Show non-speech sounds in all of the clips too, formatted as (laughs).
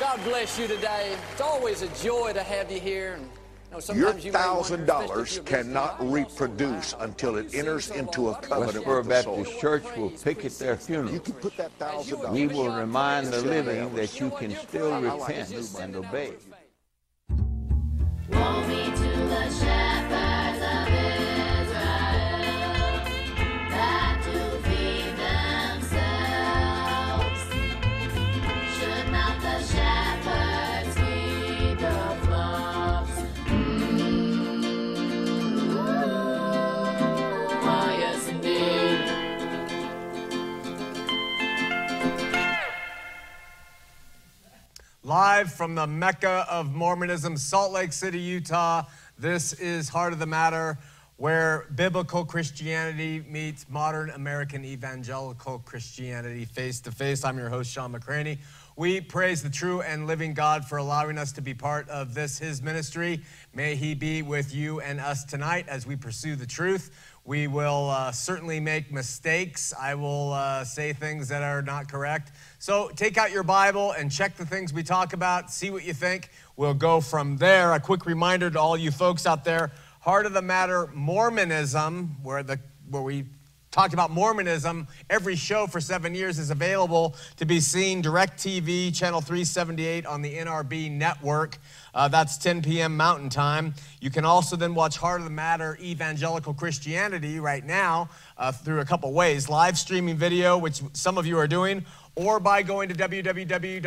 God bless you today. It's always a joy to have you here. And, you know, Your you thousand dollars cannot reproduce so until it enters so into a covenant Westboro with the soul. Baptist Church will picket their funeral. You can put that thousand We will remind the living that you can still repent and obey. Live from the Mecca of Mormonism, Salt Lake City, Utah. This is Heart of the Matter, where biblical Christianity meets modern American evangelical Christianity face to face. I'm your host, Shawn McCraney. We praise the true and living God for allowing us to be part of this, his ministry. May he be with you and us tonight as we pursue the truth. We will uh, certainly make mistakes. I will uh, say things that are not correct. So take out your Bible and check the things we talk about, see what you think. We'll go from there. A quick reminder to all you folks out there Heart of the Matter Mormonism, where, the, where we talked about Mormonism. Every show for seven years is available to be seen DirecTV, channel 378 on the NRB network. Uh, that's 10 p.m. Mountain Time. You can also then watch Heart of the Matter Evangelical Christianity right now uh, through a couple ways live streaming video, which some of you are doing, or by going to www.hotm.tv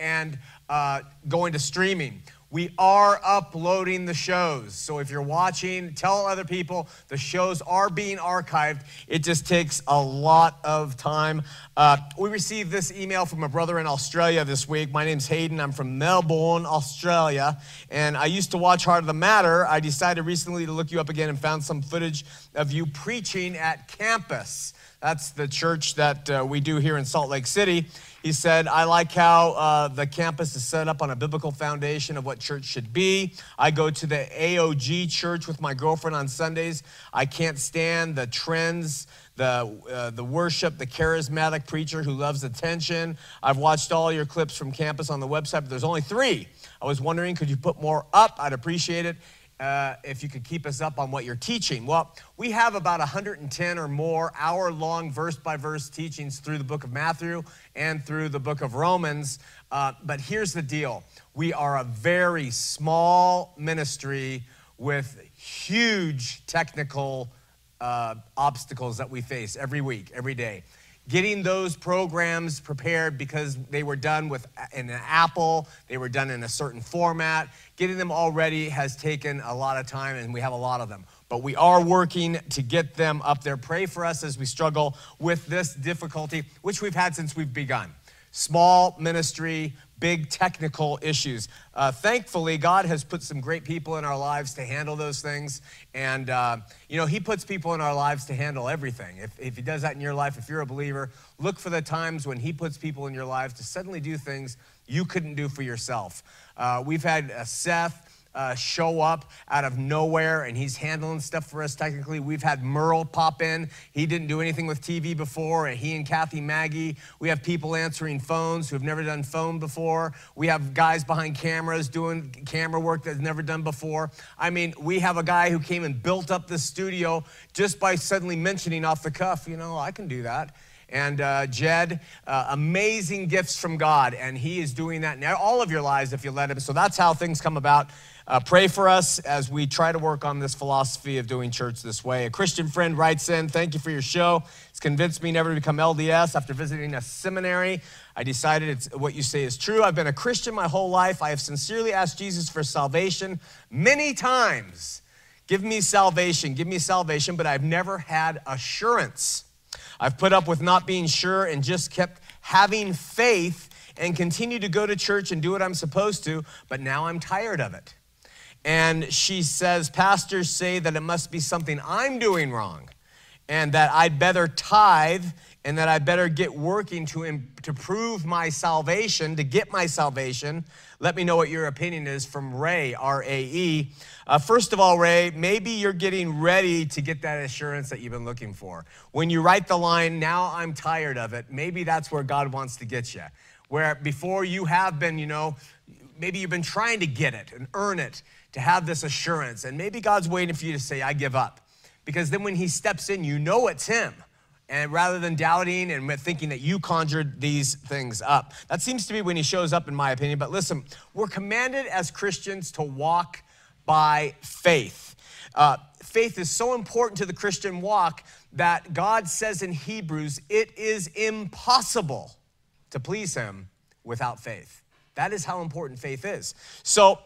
and uh, going to streaming. We are uploading the shows. So if you're watching, tell other people the shows are being archived. It just takes a lot of time. Uh, we received this email from a brother in Australia this week. My name's Hayden. I'm from Melbourne, Australia. And I used to watch Heart of the Matter. I decided recently to look you up again and found some footage of you preaching at campus. That's the church that uh, we do here in Salt Lake City. He said, I like how uh, the campus is set up on a biblical foundation of what church should be. I go to the AOG church with my girlfriend on Sundays. I can't stand the trends, the, uh, the worship, the charismatic preacher who loves attention. I've watched all your clips from campus on the website, but there's only three. I was wondering, could you put more up? I'd appreciate it. Uh, if you could keep us up on what you're teaching. Well, we have about 110 or more hour long verse by verse teachings through the book of Matthew and through the book of Romans. Uh, but here's the deal we are a very small ministry with huge technical uh, obstacles that we face every week, every day. Getting those programs prepared because they were done with in an Apple, they were done in a certain format. Getting them all ready has taken a lot of time, and we have a lot of them. But we are working to get them up there. Pray for us as we struggle with this difficulty, which we've had since we've begun. Small ministry, big technical issues. Uh, thankfully, God has put some great people in our lives to handle those things. And, uh, you know, He puts people in our lives to handle everything. If, if He does that in your life, if you're a believer, look for the times when He puts people in your lives to suddenly do things you couldn't do for yourself. Uh, we've had uh, Seth uh, show up out of nowhere and he's handling stuff for us technically. We've had Merle pop in. He didn't do anything with TV before. And he and Kathy Maggie. We have people answering phones who have never done phone before. We have guys behind cameras doing camera work that's never done before. I mean, we have a guy who came and built up this studio just by suddenly mentioning off the cuff, you know, I can do that and uh, Jed, uh, amazing gifts from God, and He is doing that in all of your lives if you let Him. So that's how things come about. Uh, pray for us as we try to work on this philosophy of doing church this way. A Christian friend writes in, Thank you for your show. It's convinced me never to become LDS. After visiting a seminary, I decided it's, what you say is true. I've been a Christian my whole life. I have sincerely asked Jesus for salvation many times. Give me salvation, give me salvation, but I've never had assurance. I've put up with not being sure and just kept having faith and continue to go to church and do what I'm supposed to, but now I'm tired of it. And she says, Pastors say that it must be something I'm doing wrong and that I'd better tithe and that I better get working to, to prove my salvation, to get my salvation. Let me know what your opinion is from Ray, R A E. Uh, first of all, Ray, maybe you're getting ready to get that assurance that you've been looking for. When you write the line, now I'm tired of it, maybe that's where God wants to get you. Where before you have been, you know, maybe you've been trying to get it and earn it to have this assurance. And maybe God's waiting for you to say, I give up. Because then when He steps in, you know it's Him. And rather than doubting and thinking that you conjured these things up, that seems to be when He shows up, in my opinion. But listen, we're commanded as Christians to walk by faith. Uh, faith is so important to the Christian walk that God says in Hebrews, it is impossible to please Him without faith. That is how important faith is. So,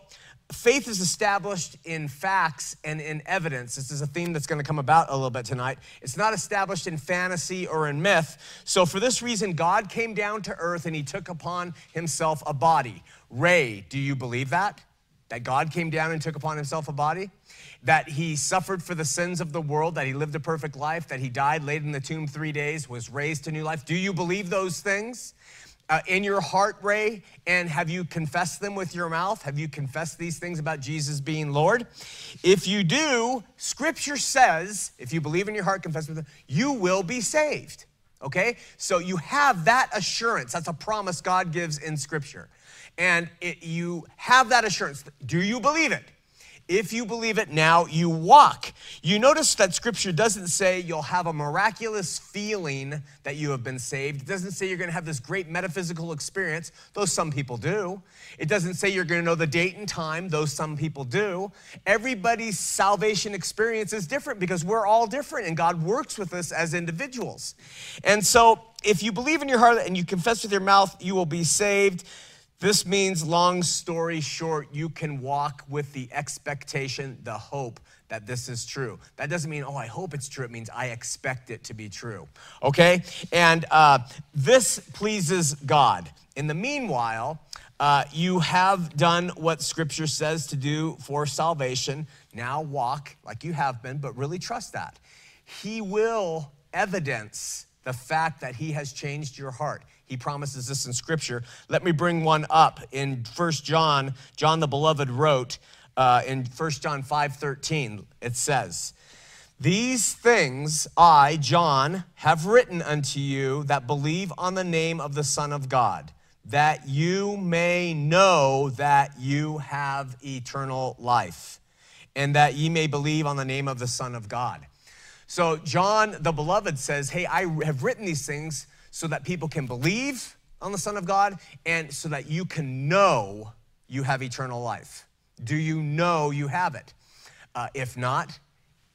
faith is established in facts and in evidence. This is a theme that's going to come about a little bit tonight. It's not established in fantasy or in myth. So, for this reason, God came down to earth and he took upon himself a body. Ray, do you believe that? That God came down and took upon himself a body? That he suffered for the sins of the world, that he lived a perfect life, that he died, laid in the tomb three days, was raised to new life? Do you believe those things? Uh, in your heart, Ray? And have you confessed them with your mouth? Have you confessed these things about Jesus being Lord? If you do, Scripture says, if you believe in your heart, confess with them, you will be saved. Okay? So you have that assurance. That's a promise God gives in Scripture. And it, you have that assurance. Do you believe it? If you believe it now, you walk. You notice that scripture doesn't say you'll have a miraculous feeling that you have been saved. It doesn't say you're going to have this great metaphysical experience, though some people do. It doesn't say you're going to know the date and time, though some people do. Everybody's salvation experience is different because we're all different and God works with us as individuals. And so, if you believe in your heart and you confess with your mouth, you will be saved. This means, long story short, you can walk with the expectation, the hope that this is true. That doesn't mean, oh, I hope it's true. It means I expect it to be true. Okay? And uh, this pleases God. In the meanwhile, uh, you have done what Scripture says to do for salvation. Now walk like you have been, but really trust that. He will evidence the fact that He has changed your heart. He promises this in scripture. Let me bring one up in First John. John the beloved wrote uh, in First John 5:13. It says, "These things I, John, have written unto you that believe on the name of the Son of God, that you may know that you have eternal life, and that ye may believe on the name of the Son of God." So John the beloved says, "Hey, I have written these things." So that people can believe on the Son of God and so that you can know you have eternal life. Do you know you have it? Uh, if not,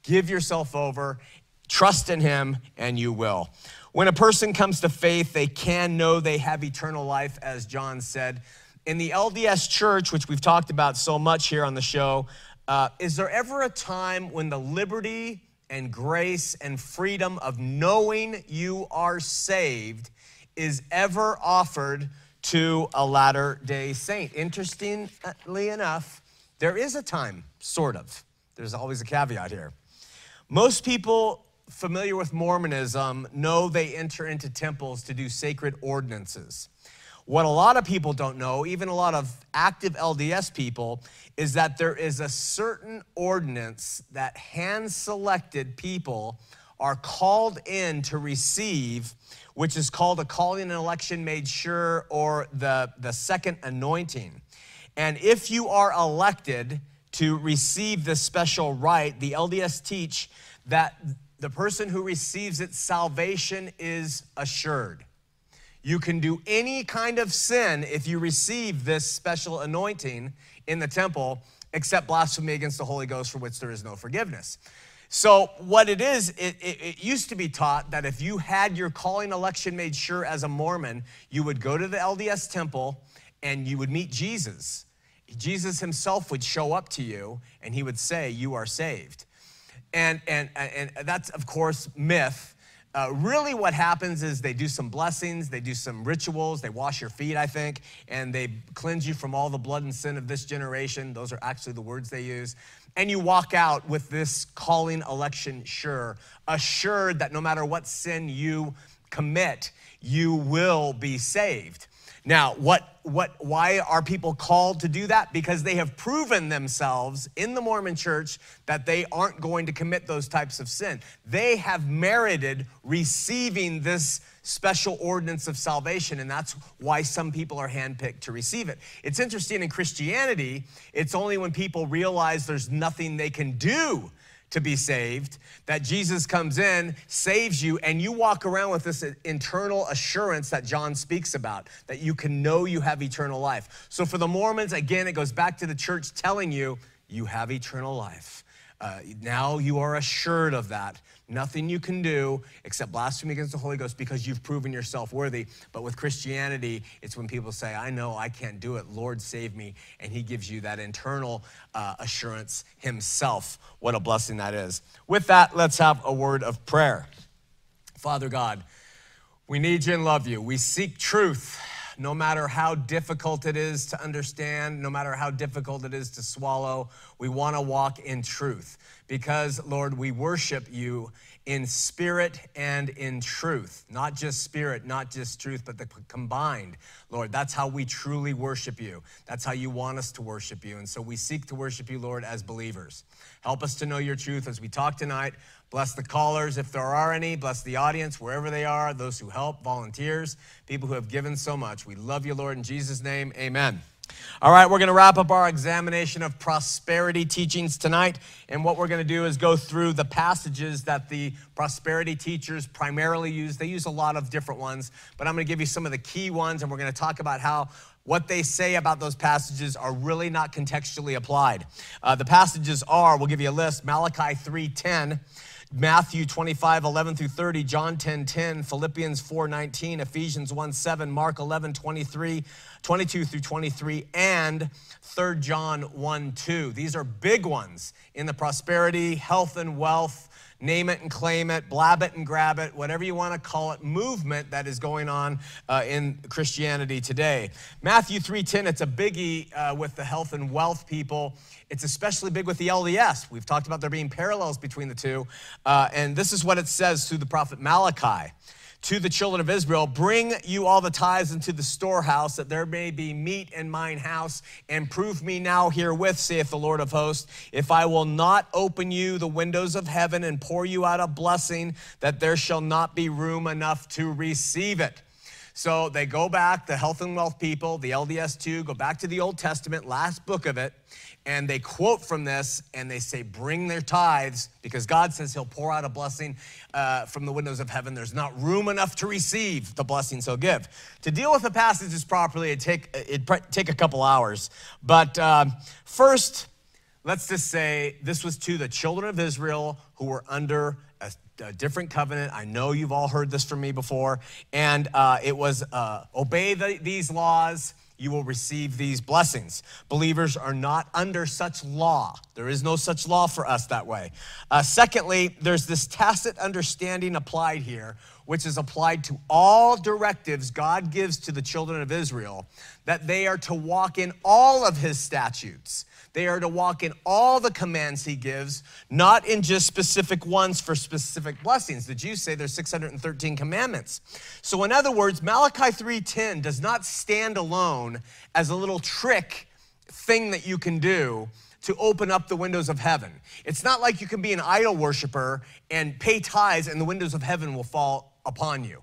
give yourself over, trust in Him, and you will. When a person comes to faith, they can know they have eternal life, as John said. In the LDS church, which we've talked about so much here on the show, uh, is there ever a time when the liberty and grace and freedom of knowing you are saved is ever offered to a latter day saint. Interestingly enough, there is a time, sort of. There's always a caveat here. Most people familiar with Mormonism know they enter into temples to do sacred ordinances. What a lot of people don't know, even a lot of active LDS people, is that there is a certain ordinance that hand selected people are called in to receive, which is called a calling and election made sure or the, the second anointing. And if you are elected to receive this special right, the LDS teach that the person who receives it, salvation is assured. You can do any kind of sin if you receive this special anointing in the temple, except blasphemy against the Holy Ghost, for which there is no forgiveness. So, what it is, it, it, it, used to be taught that if you had your calling election made sure as a Mormon, you would go to the LDS temple and you would meet Jesus. Jesus himself would show up to you and he would say, You are saved. And, and, and that's, of course, myth uh, really, what happens is they do some blessings, they do some rituals, they wash your feet, I think, and they cleanse you from all the blood and sin of this generation. Those are actually the words they use. And you walk out with this calling election sure, assured that no matter what sin you commit, you will be saved. Now, what, what, why are people called to do that? Because they have proven themselves in the Mormon church that they aren't going to commit those types of sin. They have merited receiving this special ordinance of salvation, and that's why some people are handpicked to receive it. It's interesting in Christianity, it's only when people realize there's nothing they can do to be saved, that Jesus comes in, saves you, and you walk around with this internal assurance that John speaks about, that you can know you have eternal life. So for the Mormons, again, it goes back to the church telling you, you have eternal life. Uh, now you are assured of that. Nothing you can do except blaspheme against the Holy Ghost because you've proven yourself worthy. But with Christianity, it's when people say, I know I can't do it. Lord, save me. And He gives you that internal uh, assurance Himself. What a blessing that is. With that, let's have a word of prayer. Father God, we need you and love you. We seek truth no matter how difficult it is to understand, no matter how difficult it is to swallow, we want to walk in truth. Because, Lord, we worship you in spirit and in truth. Not just spirit, not just truth, but the combined. Lord, that's how we truly worship you. That's how you want us to worship you. And so we seek to worship you, Lord, as believers. Help us to know your truth as we talk tonight. Bless the callers if there are any. Bless the audience wherever they are, those who help, volunteers, people who have given so much. We love you, Lord, in Jesus' name. Amen. All right, we're going to wrap up our examination of prosperity teachings tonight. And what we're going to do is go through the passages that the prosperity teachers primarily use. They use a lot of different ones, but I'm going to give you some of the key ones, and we're going to talk about how what they say about those passages are really not contextually applied. Uh, the passages are, we'll give you a list Malachi 3:10. Matthew 25, 11 through 30, John 10, 10, Philippians 4, 19, Ephesians 1, 7, Mark 11, 23, 22 through 23, and 3 John 1, 2. These are big ones in the prosperity, health, and wealth name it and claim it, blab it and grab it, whatever you want to call it, movement that is going on uh, in Christianity today. Matthew 3:10, it's a biggie uh, with the health and wealth people. It's especially big with the LDS. We've talked about there being parallels between the two. Uh, and this is what it says through the prophet Malachi to the children of Israel, Bring you all the tithes into the storehouse, that there may be meat in mine house, and prove me now herewith, saith the Lord of hosts, if I will not open you the windows of heaven and pour you out a blessing, that there shall not be room enough to receive it. So they go back, the health and wealth people, the LDS too, go back to the Old Testament, last book of it, and they quote from this and they say, Bring their tithes, because God says He'll pour out a blessing uh, from the windows of heaven. There's not room enough to receive the blessings He'll give. To deal with the passages properly, it'd take, it'd take a couple hours. But um, first, let's just say this was to the children of Israel who were under a, a different covenant. I know you've all heard this from me before. And uh, it was uh, obey the, these laws you will receive these blessings. Believers are not under such law. There is no such law for us that way. Uh, secondly, there's this tacit understanding applied here, which is applied to all directives God gives to the children of Israel, that they are to walk in all of his statutes they are to walk in all the commands he gives, not in just specific ones for specific blessings. The Jews say there's 613 commandments. So in other words, Malachi 3:10 does not stand alone as a little trick thing that you can do to open up the windows of heaven. It's not like you can be an idol worshiper and pay tithes and the windows of heaven will fall upon you.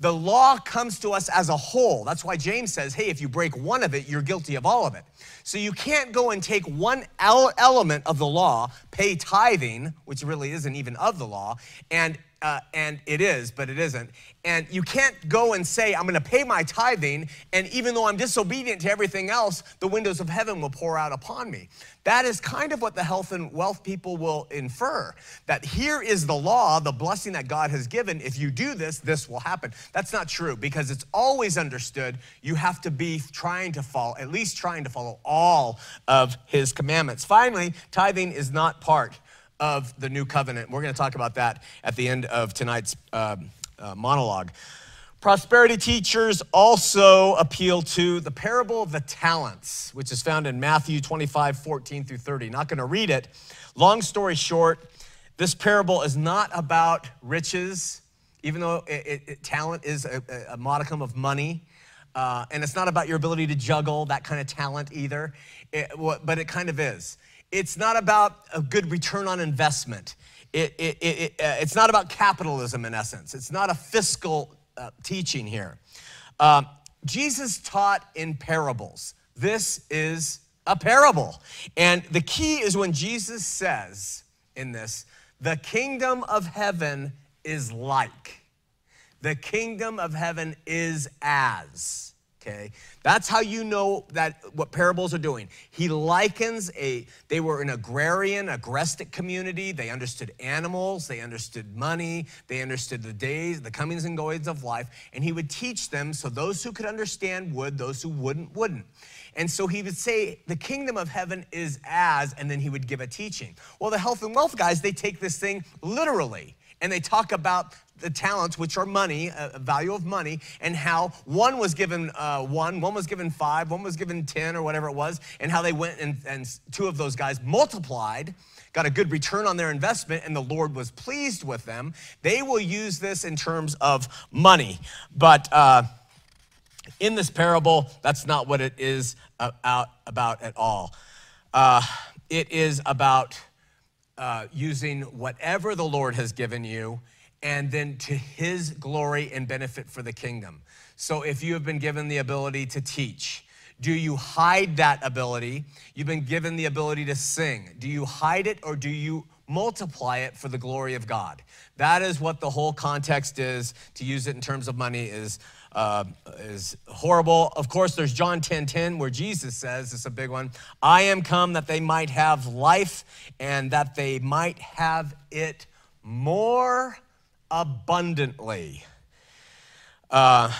The law comes to us as a whole. That's why James says, hey, if you break one of it, you're guilty of all of it. So you can't go and take one element of the law, pay tithing, which really isn't even of the law, and uh, and it is, but it isn't. And you can't go and say, I'm gonna pay my tithing, and even though I'm disobedient to everything else, the windows of heaven will pour out upon me. That is kind of what the health and wealth people will infer that here is the law, the blessing that God has given. If you do this, this will happen. That's not true because it's always understood you have to be trying to follow, at least trying to follow all of his commandments. Finally, tithing is not part of the new covenant. We're going to talk about that at the end of tonight's uh, uh, monologue. Prosperity teachers also appeal to the parable of the talents, which is found in Matthew 25, 14 through 30. Not going to read it. Long story short, this parable is not about riches even though it, it, it- talent is a, a- modicum of money. Uh, and it's not about your ability to juggle that kind of talent either, but it kind of is. It's not about a good return on investment. It, it, it, uh, it's not about capitalism in essence. It's not a fiscal uh, teaching here. Um, Jesus taught in parables. This is a parable. And the key is when Jesus says in this, the kingdom of heaven is like. The kingdom of heaven is as. Okay? That's how you know that what parables are doing. He likens a they were an agrarian, agrestic community. They understood animals, they understood money, they understood the days, the comings and goings of life, and he would teach them so those who could understand would, those who wouldn't wouldn't. And so he would say, the kingdom of heaven is as, and then he would give a teaching. Well, the health and wealth guys, they take this thing literally and they talk about the talents, which are money, a value of money, and how one was given uh, one, one was given five, one was given 10 or whatever it was, and how they went and, and two of those guys multiplied, got a good return on their investment, and the Lord was pleased with them. They will use this in terms of money. But, uh, in this parable, that's not what it is about, about at all. Uh, it is about uh, using whatever the Lord has given you and then to his glory and benefit for the kingdom. So if you have been given the ability to teach, do you hide that ability? You've been given the ability to sing. Do you hide it or do you multiply it for the glory of God? That is what the whole context is. To use it in terms of money is uh, is horrible. Of course, there's John 10 10, where Jesus says, it's a big one, I am come that they might have life and that they might have it more abundantly. Uh,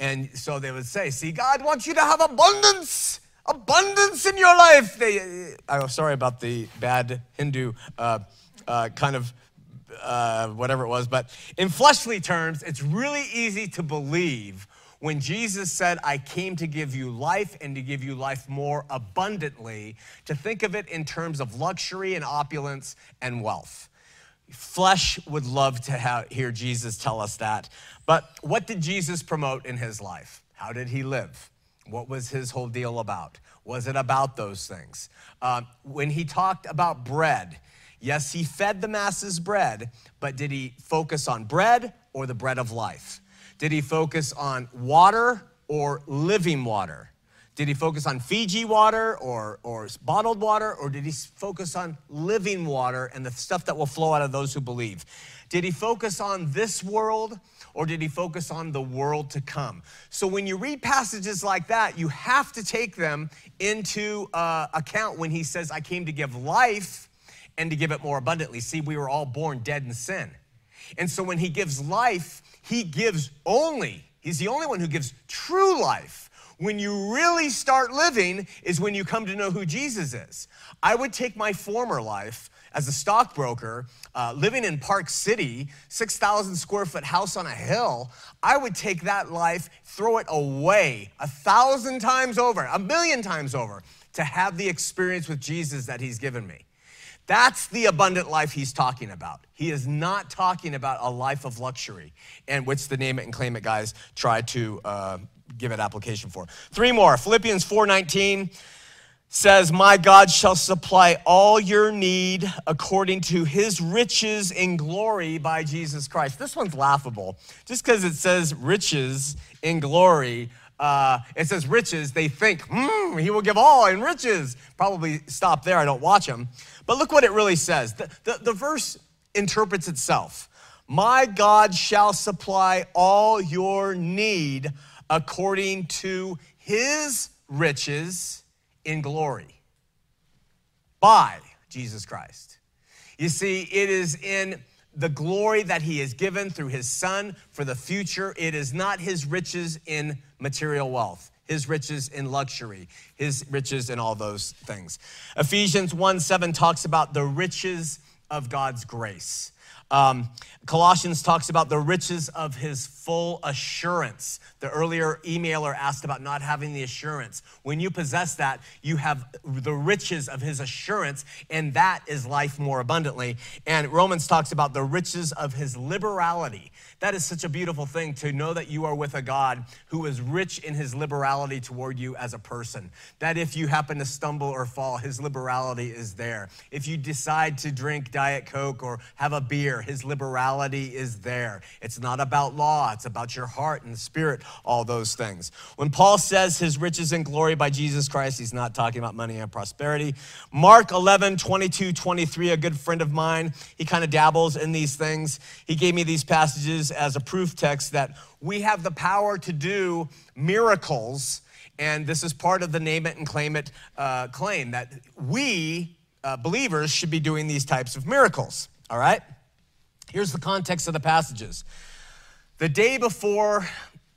and so they would say, See, God wants you to have abundance, abundance in your life. They, I'm sorry about the bad Hindu uh, uh, kind of uh, whatever it was, but in fleshly terms, it's really easy to believe when Jesus said, I came to give you life and to give you life more abundantly, to think of it in terms of luxury and opulence and wealth. Flesh would love to have, hear Jesus tell us that. But what did Jesus promote in his life? How did he live? What was his whole deal about? Was it about those things? Uh, when he talked about bread, yes, he fed the masses bread, but did he focus on bread or the bread of life? Did he focus on water or living water? Did he focus on Fiji water or, or bottled water, or did he focus on living water and the stuff that will flow out of those who believe? Did he focus on this world, or did he focus on the world to come? So when you read passages like that, you have to take them into uh, account when he says, I came to give life and to give it more abundantly. See, we were all born dead in sin. And so when he gives life, he gives only, he's the only one who gives true life. When you really start living is when you come to know who Jesus is. I would take my former life as a stockbroker, uh, living in Park City, 6,000 square foot house on a hill. I would take that life, throw it away a thousand times over, a million times over, to have the experience with Jesus that he's given me. That's the abundant life he's talking about. He is not talking about a life of luxury, and which the name it and claim it guys try to uh, give it application for. Three more. Philippians 4:19 says, "My God shall supply all your need according to His riches in glory by Jesus Christ." This one's laughable, just because it says riches in glory. Uh, it says riches, they think, hmm, he will give all in riches. Probably stop there, I don't watch them. But look what it really says. The, the, the verse interprets itself. My God shall supply all your need according to his riches in glory by Jesus Christ. You see, it is in the glory that he has given through his son for the future. It is not his riches in material wealth, his riches in luxury, his riches in all those things. Ephesians 1 7 talks about the riches of God's grace. Um, Colossians talks about the riches of his full assurance. The earlier emailer asked about not having the assurance. When you possess that, you have the riches of his assurance, and that is life more abundantly. And Romans talks about the riches of his liberality. That is such a beautiful thing to know that you are with a God who is rich in his liberality toward you as a person. That if you happen to stumble or fall, his liberality is there. If you decide to drink Diet Coke or have a beer, his liberality is there. It's not about law, it's about your heart and spirit, all those things. When Paul says his riches and glory by Jesus Christ, he's not talking about money and prosperity. Mark 11, 22, 23, a good friend of mine, he kind of dabbles in these things. He gave me these passages as a proof text that we have the power to do miracles. And this is part of the name it and claim it uh, claim that we uh, believers should be doing these types of miracles. All right? Here's the context of the passages. The day before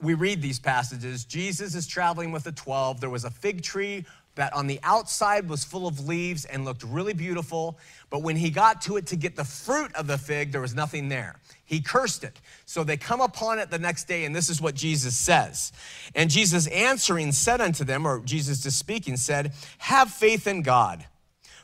we read these passages, Jesus is traveling with the 12. There was a fig tree that on the outside was full of leaves and looked really beautiful, but when he got to it to get the fruit of the fig, there was nothing there. He cursed it. So they come upon it the next day, and this is what Jesus says. And Jesus answering said unto them, or Jesus just speaking, said, Have faith in God.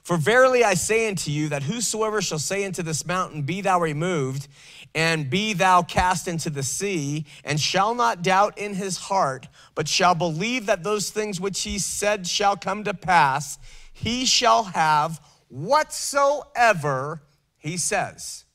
For verily I say unto you that whosoever shall say unto this mountain, Be thou removed, and be thou cast into the sea, and shall not doubt in his heart, but shall believe that those things which he said shall come to pass, he shall have whatsoever he says.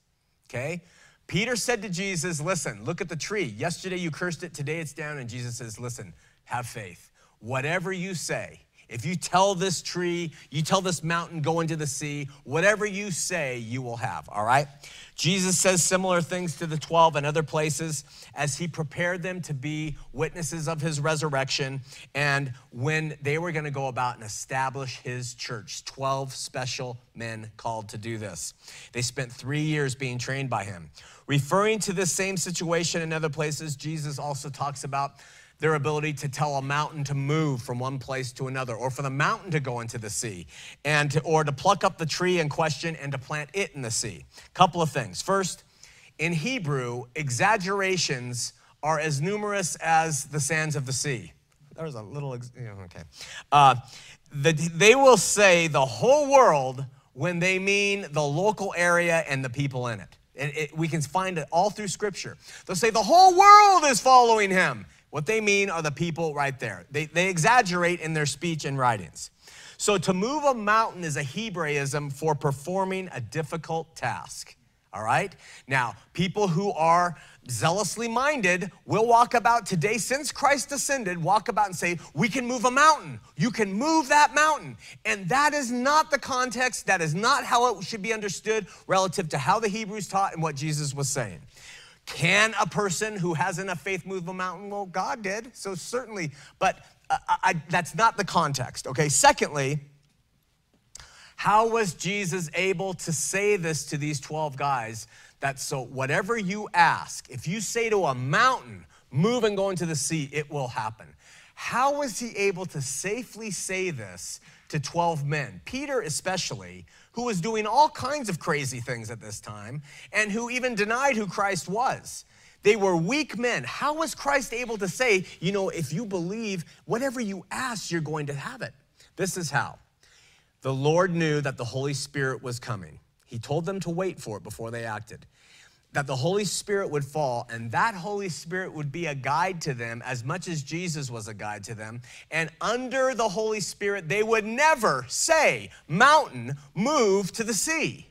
Okay? Peter said to Jesus, Listen, look at the tree. Yesterday you cursed it, today it's down. And Jesus says, Listen, have faith. Whatever you say, if you tell this tree, you tell this mountain, go into the sea, whatever you say, you will have, all right? Jesus says similar things to the 12 and other places as he prepared them to be witnesses of his resurrection and when they were going to go about and establish his church. 12 special men called to do this. They spent three years being trained by him. Referring to this same situation in other places, Jesus also talks about their ability to tell a mountain to move from one place to another, or for the mountain to go into the sea, and to, or to pluck up the tree in question and to plant it in the sea. Couple of things. First, in Hebrew, exaggerations are as numerous as the sands of the sea. There's a little, ex- yeah, okay. Uh, the, they will say the whole world when they mean the local area and the people in it. And it, we can find it all through Scripture. They'll say the whole world is following him. What they mean are the people right there. They, they exaggerate in their speech and writings. So to move a mountain is a Hebraism for performing a difficult task. All right? Now, people who are zealously minded will walk about today, since Christ ascended, walk about and say, We can move a mountain. You can move that mountain. And that is not the context. That is not how it should be understood relative to how the Hebrews taught and what Jesus was saying. Can a person who has enough faith move a mountain? Well, God did, so certainly, but uh, I, that's not the context, okay? Secondly, how was Jesus able to say this to these 12 guys that so whatever you ask, if you say to a mountain, move and go into the sea, it will happen? How was he able to safely say this to 12 men? Peter, especially, who was doing all kinds of crazy things at this time and who even denied who Christ was. They were weak men. How was Christ able to say, you know, if you believe, whatever you ask, you're going to have it? This is how. The Lord knew that the Holy Spirit was coming. He told them to wait for it before they acted. That the Holy Spirit would fall, and that Holy Spirit would be a guide to them as much as Jesus was a guide to them. And under the Holy Spirit, they would never say, Mountain, move to the sea.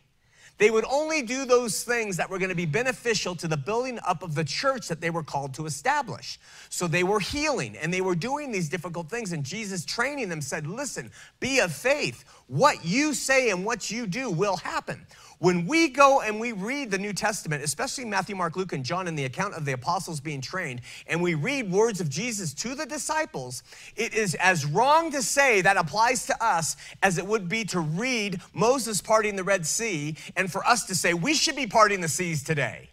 They would only do those things that were going to be beneficial to the building up of the church that they were called to establish. So they were healing and they were doing these difficult things. And Jesus training them said, Listen, be of faith. What you say and what you do will happen. When we go and we read the New Testament, especially Matthew, Mark, Luke, and John in the account of the apostles being trained, and we read words of Jesus to the disciples, it is as wrong to say that applies to us as it would be to read Moses parting the Red Sea and for us to say we should be parting the seas today.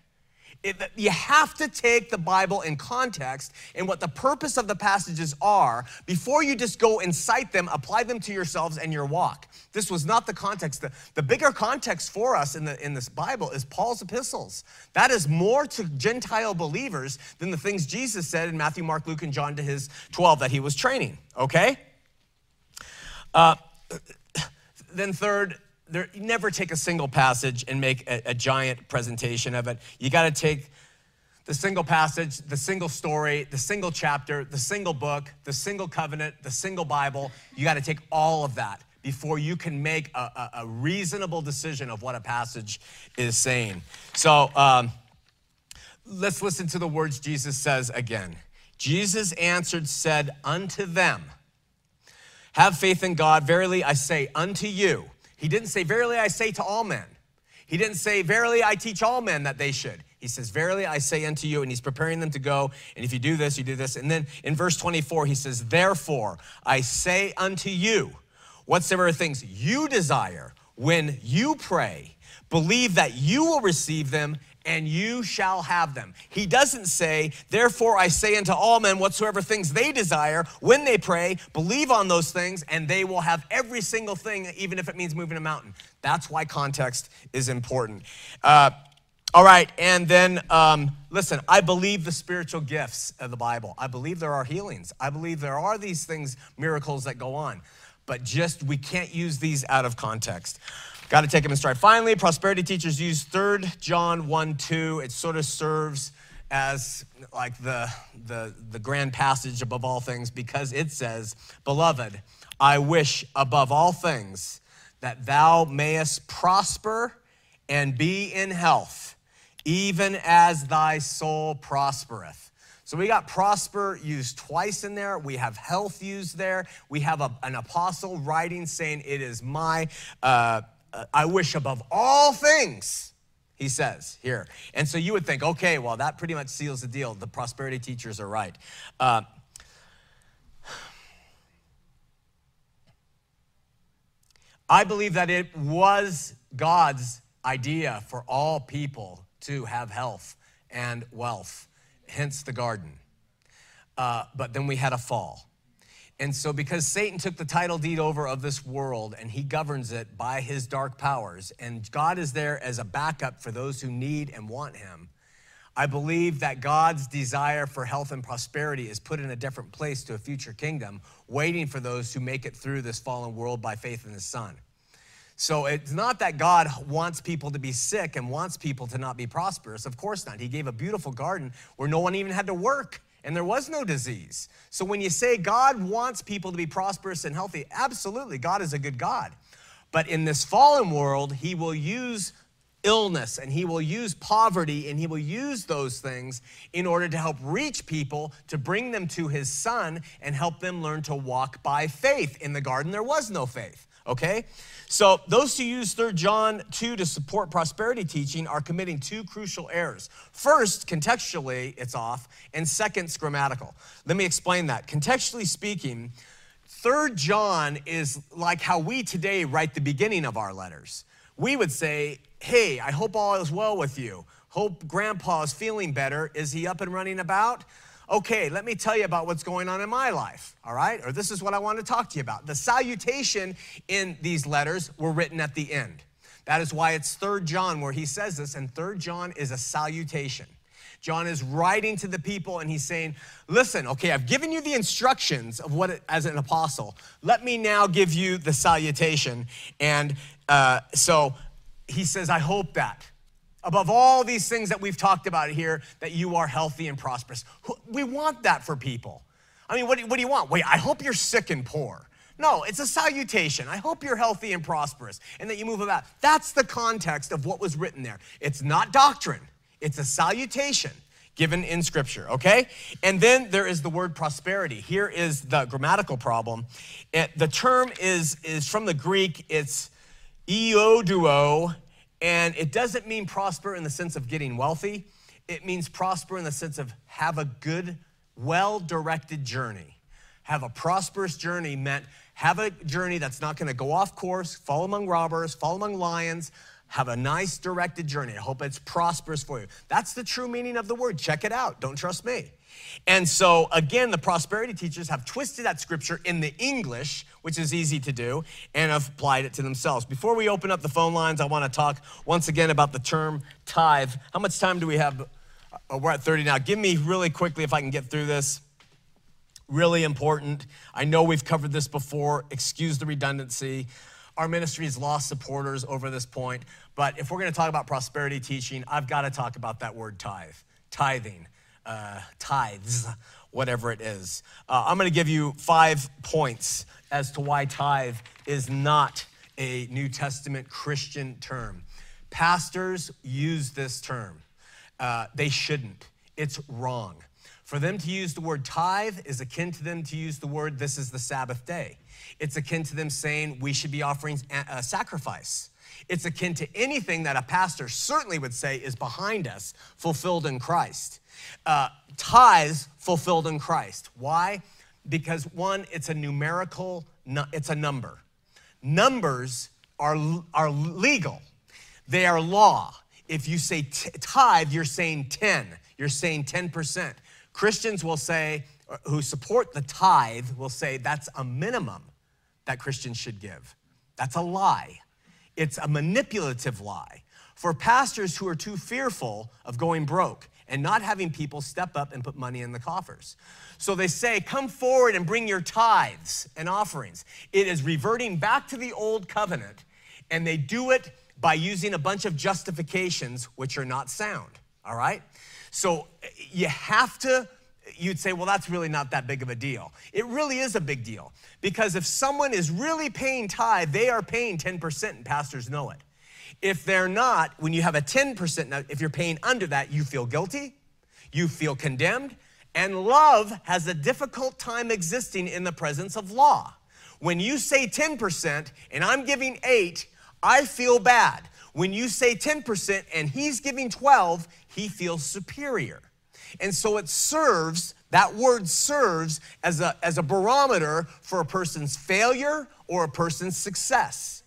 It, you have to take the Bible in context and what the purpose of the passages are before you just go and cite them, apply them to yourselves and your walk. This was not the context. The, the bigger context for us in, the, in this Bible is Paul's epistles. That is more to Gentile believers than the things Jesus said in Matthew, Mark, Luke, and John to his 12 that he was training, okay? Uh, then, third, there, never take a single passage and make a, a giant presentation of it. You got to take the single passage, the single story, the single chapter, the single book, the single covenant, the single Bible. You got to take all of that before you can make a, a, a, reasonable decision of what a passage is saying. So um, let's listen to the words Jesus says again. Jesus answered, said unto them, Have faith in God. Verily I say unto you, he didn't say, Verily I say to all men. He didn't say, Verily I teach all men that they should. He says, Verily I say unto you, and he's preparing them to go. And if you do this, you do this. And then in verse 24, he says, Therefore I say unto you, whatsoever things you desire when you pray, believe that you will receive them and you shall have them. He doesn't say, Therefore I say unto all men whatsoever things they desire when they pray, believe on those things, and they will have every single thing, even if it means moving a mountain. That's why context is important. Uh, all right, and then um, listen, I believe the spiritual gifts of the Bible. I believe there are healings. I believe there are these things, miracles that go on, but just we can't use these out of context. Got to take them in stride. Finally, prosperity teachers use 3 John 1 2. It sort of serves as like the, the, the grand passage above all things because it says, Beloved, I wish above all things that thou mayest prosper and be in health, even as thy soul prospereth. So we got prosper used twice in there. We have health used there. We have a, an apostle writing saying, It is my. Uh, I wish above all things, he says here. And so you would think, okay, well, that pretty much seals the deal. The prosperity teachers are right. Uh, I believe that it was God's idea for all people to have health and wealth, hence the garden. Uh, but then we had a fall. And so, because Satan took the title deed over of this world and he governs it by his dark powers, and God is there as a backup for those who need and want him, I believe that God's desire for health and prosperity is put in a different place to a future kingdom, waiting for those who make it through this fallen world by faith in his Son. So it's not that God wants people to be sick and wants people to not be prosperous. Of course not. He gave a beautiful garden where no one even had to work and there was no disease. So when you say God wants people to be prosperous and healthy, absolutely, God is a good God. But in this fallen world, He will use illness and He will use poverty and He will use those things in order to help reach people, to bring them to His Son and help them learn to walk by faith. In the garden, there was no faith, okay? So, those who use 3 John 2 to support prosperity teaching are committing two crucial errors. First, contextually, it's off, and second, it's grammatical. Let me explain that. Contextually speaking, 3 John is like how we today write the beginning of our letters. We would say, Hey, I hope all is well with you. Hope grandpa is feeling better. Is he up and running about? Okay, let me tell you about what's going on in my life, all right? Or this is what I want to talk to you about. The salutation in these letters were written at the end. That is why it's Third John where he says this, and Third John is a salutation. John is writing to the people and he's saying, Listen, okay, I've given you the instructions of what, it, as an apostle. Let me now give you the salutation. And uh, so he says, I hope that above all these things that we've talked about here, that you are healthy and prosperous. We want that for people. I mean, what do, what do you want? Wait, I hope you're sick and poor. No, it's a salutation. I hope you're healthy and prosperous and that you move about. That's the context of what was written there. It's not doctrine, it's a salutation given in scripture, okay? And then there is the word prosperity. Here is the grammatical problem. It, the term is, is from the Greek, it's euodoo, and it doesn't mean prosper in the sense of getting wealthy, it means prosper in the sense of have a good, well directed journey. Have a prosperous journey meant have a journey that's not gonna go off course, fall among robbers, fall among lions, Have a nice directed journey. I hope it's prosperous for you. That's the true meaning of the word. Check it out. Don't trust me. And so, again, the prosperity teachers have twisted that scripture in the English, which is easy to do, and have applied it to themselves. Before we open up the phone lines, I want to talk once again about the term tithe. How much time do we have? Uh, we're at 30 now. Give me really quickly if I can get through this. Really important. I know we've covered this before. Excuse the redundancy. Our ministry has lost supporters over this point, but if we're going to talk about prosperity teaching, I've got to talk about that word tithe, tithing uh, tithes, whatever it is. Uh, I'm going to give you five points as to why tithe is not a New Testament Christian term. Pastors use this term. Uh, they shouldn't. It's wrong. For them to use the word tithe is akin to them to use the word this is the Sabbath day. It's akin to them saying we should be offering a sacrifice. It's akin to anything that a pastor certainly would say is behind us, fulfilled in Christ uh, tithes fulfilled in Christ. Why? Because one, it's a numerical, it's a number. Numbers are, are legal, they are law. If you say tithe, you're saying 10, you're saying 10%. Christians will say, uh, who support the tithe, will say that's a minimum that Christians should give. That's a lie. It's a manipulative lie. For pastors who are too fearful of going broke and not having people step up and put money in the coffers. So they say, Come forward and bring your tithes and offerings. It is reverting back to the old covenant, and they do it by using a bunch of justifications which are not sound, all right? So you have to, you'd say, well, that's really not that big of a deal. It really is a big deal because if someone is really paying tithe, they are paying 10%, and pastors know it. If they're not, when you have a 10%, now if you're paying under that, you feel guilty, you feel condemned, and love has a difficult time existing in the presence of law. When you say 10% and I'm giving 8, I feel bad. When you say 10% and he's giving 12, he feels superior. And so it serves, that word serves as a, as a barometer for a person's failure or a person's success.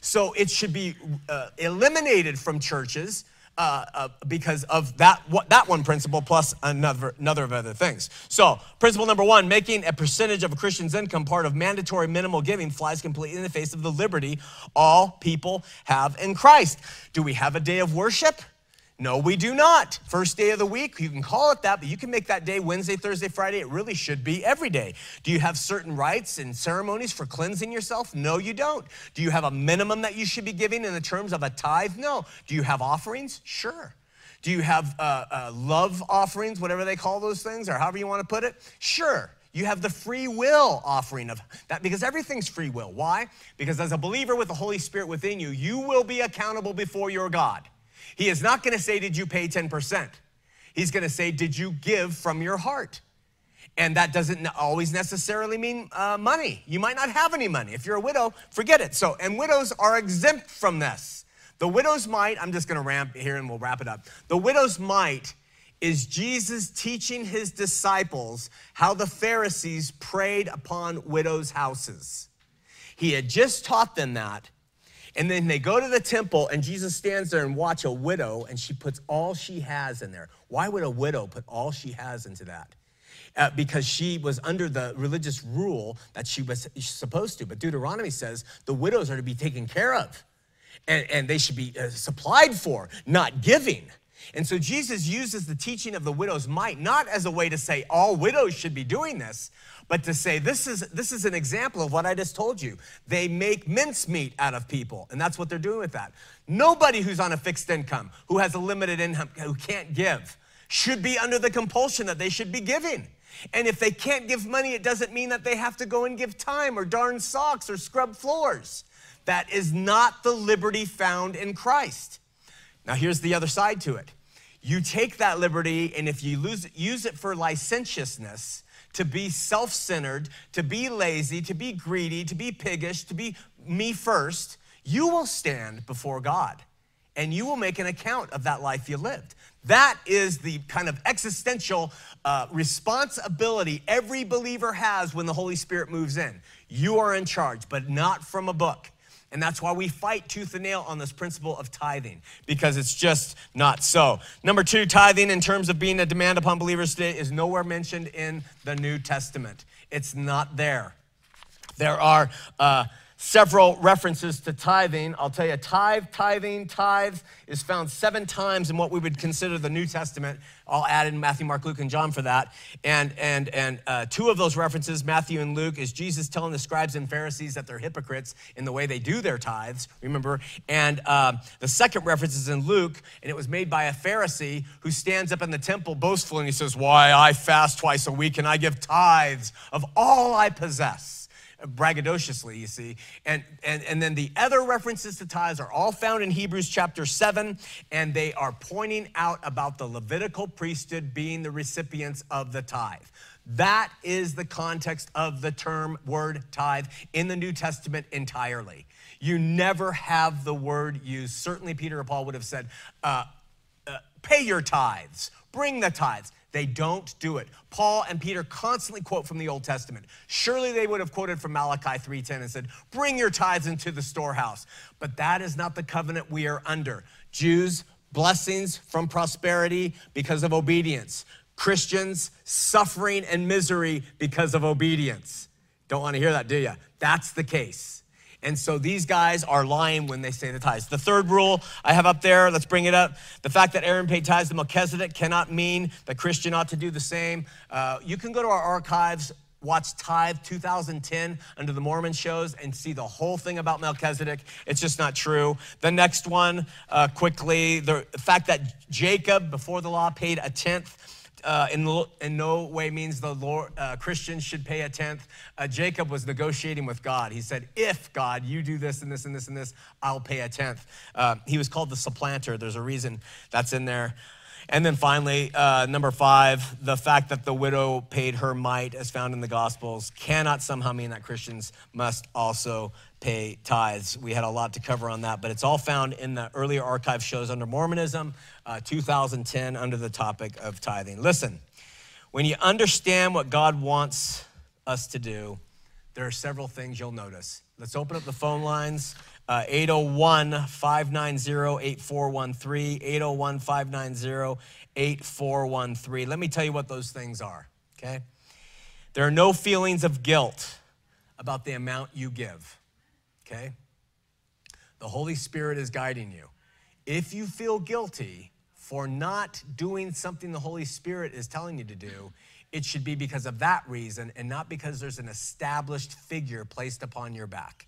So it should be uh, eliminated from churches uh, uh, because of that, that one principle plus another, another of other things. So, principle number one making a percentage of a Christian's income part of mandatory minimal giving flies completely in the face of the liberty all people have in Christ. Do we have a day of worship? No, we do not. First day of the week, you can call it that, but you can make that day Wednesday, Thursday, Friday. It really should be every day. Do you have certain rites and ceremonies for cleansing yourself? No, you don't. Do you have a minimum that you should be giving in the terms of a tithe? No. Do you have offerings? Sure. Do you have uh, uh, love offerings, whatever they call those things, or however you want to put it? Sure. You have the free will offering of that because everything's free will. Why? Because as a believer with the Holy Spirit within you, you will be accountable before your God. He is not going to say, Did you pay 10%? He's going to say, Did you give from your heart? And that doesn't always necessarily mean uh, money. You might not have any money. If you're a widow, forget it. So, and widows are exempt from this. The widow's mite, I'm just going to ramp here and we'll wrap it up. The widow's mite is Jesus teaching his disciples how the Pharisees preyed upon widows' houses. He had just taught them that, and then they go to the temple, and Jesus stands there and watch a widow, and she puts all she has in there. Why would a widow put all she has into that? Uh, because she was under the religious rule that she was supposed to. But Deuteronomy says the widows are to be taken care of, and, and they should be uh, supplied for, not giving. And so Jesus uses the teaching of the widow's mite not as a way to say all widows should be doing this, but to say this is this is an example of what I just told you. They make mincemeat out of people, and that's what they're doing with that. Nobody who's on a fixed income, who has a limited income, who can't give, should be under the compulsion that they should be giving. And if they can't give money, it doesn't mean that they have to go and give time or darn socks or scrub floors. That is not the liberty found in Christ. Now, here's the other side to it. You take that liberty, and if you lose, use it for licentiousness, to be self centered, to be lazy, to be greedy, to be piggish, to be me first, you will stand before God and you will make an account of that life you lived. That is the kind of existential uh, responsibility every believer has when the Holy Spirit moves in. You are in charge, but not from a book. And that's why we fight tooth and nail on this principle of tithing, because it's just not so. Number two, tithing in terms of being a demand upon believers today is nowhere mentioned in the New Testament. It's not there. There are uh, several references to tithing. I'll tell you, tithe, tithing, tithe is found seven times in what we would consider the New Testament. I'll add in Matthew, Mark, Luke, and John for that. And and and uh, two of those references, Matthew and Luke, is Jesus telling the scribes and Pharisees that they're hypocrites in the way they do their tithes. Remember, and uh, the second reference is in Luke, and it was made by a Pharisee who stands up in the temple boastful and he says, "Why I fast twice a week and I give tithes of all I possess." Braggadociously, you see. And, and, and then the other references to tithes are all found in Hebrews chapter 7, and they are pointing out about the Levitical priesthood being the recipients of the tithe. That is the context of the term word tithe in the New Testament entirely. You never have the word used. Certainly, Peter or Paul would have said, uh, uh, pay your tithes, bring the tithes. They don't do it. Paul and Peter constantly quote from the Old Testament. Surely they would have quoted from Malachi 3:10 and said, "Bring your tithes into the storehouse." But that is not the covenant we are under. Jews, blessings from prosperity because of obedience. Christians, suffering and misery because of obedience. Don't want to hear that, do you? That's the case. And so these guys are lying when they say the tithes. The third rule I have up there, let's bring it up. The fact that Aaron paid tithes to Melchizedek cannot mean that Christian ought to do the same. Uh, you can go to our archives, watch Tithe 2010 under the Mormon shows, and see the whole thing about Melchizedek. It's just not true. The next one, uh, quickly, the fact that Jacob, before the law, paid a tenth uh, in, in, no way means the Lord, uh, Christians should pay a tenth. Uh, Jacob was negotiating with God. He said, If God, you do this and this and this and this, I'll pay a tenth. Uh, he was called the supplanter. There's a reason that's in there. And then finally, uh, number five, the fact that the widow paid her mite, as found in the Gospels, cannot somehow mean that Christians must also pay tithes. We had a lot to cover on that, but it's all found in the earlier archive shows under Mormonism, uh, 2010, under the topic of tithing. Listen, when you understand what God wants us to do, there are several things you'll notice. Let's open up the phone lines. Uh, 801 590 8413. 801 590 8413. Let me tell you what those things are, okay? There are no feelings of guilt about the amount you give, okay? The Holy Spirit is guiding you. If you feel guilty for not doing something the Holy Spirit is telling you to do, it should be because of that reason and not because there's an established figure placed upon your back.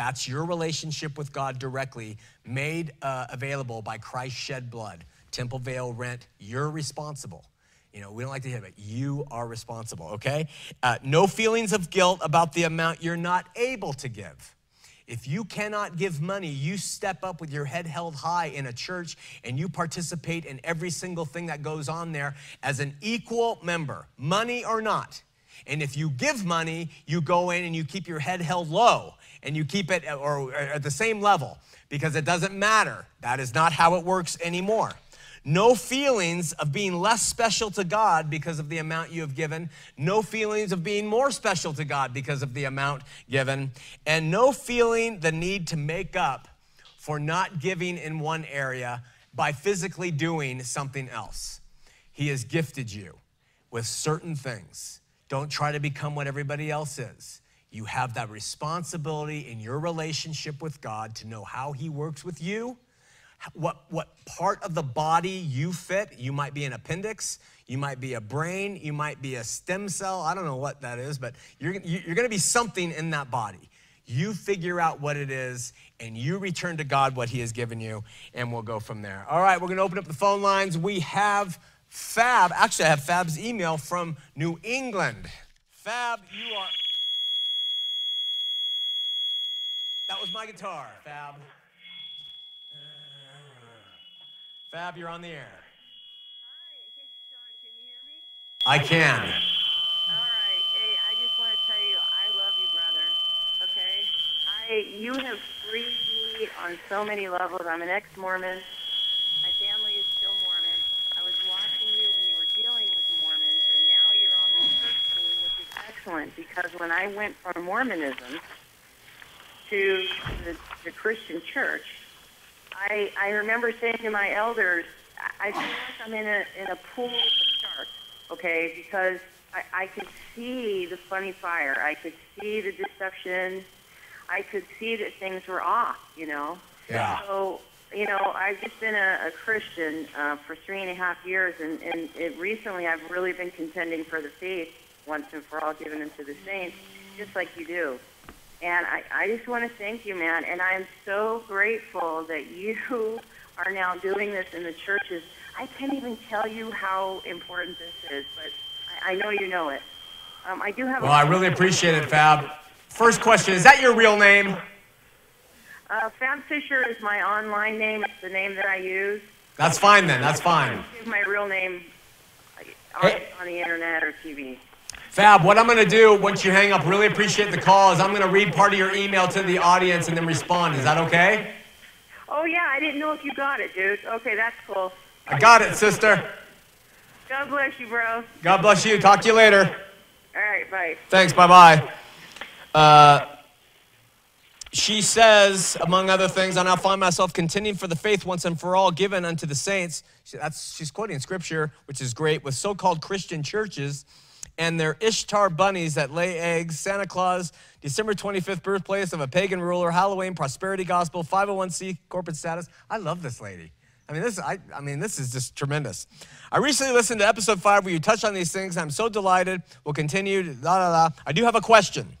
That's your relationship with God directly, made uh, available by Christ's shed blood. Temple veil rent, you're responsible. You know, we don't like to hear it, you are responsible, okay? Uh, no feelings of guilt about the amount you're not able to give. If you cannot give money, you step up with your head held high in a church and you participate in every single thing that goes on there as an equal member, money or not. And if you give money, you go in and you keep your head held low and you keep it or, at the same level because it doesn't matter. That is not how it works anymore. No feelings of being less special to God because of the amount you have given. No feelings of being more special to God because of the amount given. And no feeling the need to make up for not giving in one area by physically doing something else. He has gifted you with certain things. Don't try to become what everybody else is. You have that responsibility in your relationship with God to know how He works with you what, what part of the body you fit. You might be an appendix, you might be a brain, you might be a stem cell. I don't know what that is, but you're, you're gonna be something in that body. You figure out what it is and you return to God what He has given you, and we'll go from there. All right, we're gonna open up the phone lines. We have Fab. Actually, I have Fab's email from New England. Fab, you are. Was my guitar, Fab. Uh, Fab, you're on the air. Hi, Shawn, can you hear me? I can. All right. Hey, I just want to tell you, I love you, brother. Okay? I, you have freed me on so many levels. I'm an ex-Mormon. My family is still Mormon. I was watching you when you were dealing with Mormons, and now you're on the church team, which is excellent because when I went from Mormonism to the, the Christian church, I I remember saying to my elders, I feel like I'm in a in a pool of sharks, okay? Because I, I could see the funny fire, I could see the deception, I could see that things were off, you know. Yeah. So you know, I've just been a, a Christian uh, for three and a half years, and, and it, recently I've really been contending for the faith once and for all, given unto the saints, just like you do. And I, I just want to thank you, man. And I'm so grateful that you (laughs) are now doing this in the churches. I can't even tell you how important this is, but I, I know you know it. Um, I do have. A Well, I really appreciate it, Fab. First question Is that your real name? Uh, Fab Fisher is my online name. It's the name that I use. That's fine then. That's fine. My real name on, Hey. on the internet or TV. Fab, what I'm going to do once you hang up, really appreciate the call, is I'm going to read part of your email to the audience and then respond. Is that okay? Oh yeah, I didn't know if you got it, dude. Okay, that's cool. I got it, sister. God bless you, bro. God bless you. Talk to you later. All right, bye. Thanks. Bye bye. Uh, she says, among other things, I now find myself contending for the faith once and for all given unto the saints. She, that's, she's quoting scripture, which is great, with so called Christian churches and their Ishtar bunnies that lay eggs, Santa Claus, December 25th birthplace of a pagan ruler, Halloween, prosperity gospel, 501c corporate status. I love this lady. I mean, this, I, I mean, this is just tremendous. I recently listened to episode five where you touched on these things. I'm so delighted. We'll continue. Da, da, da. I do have a question.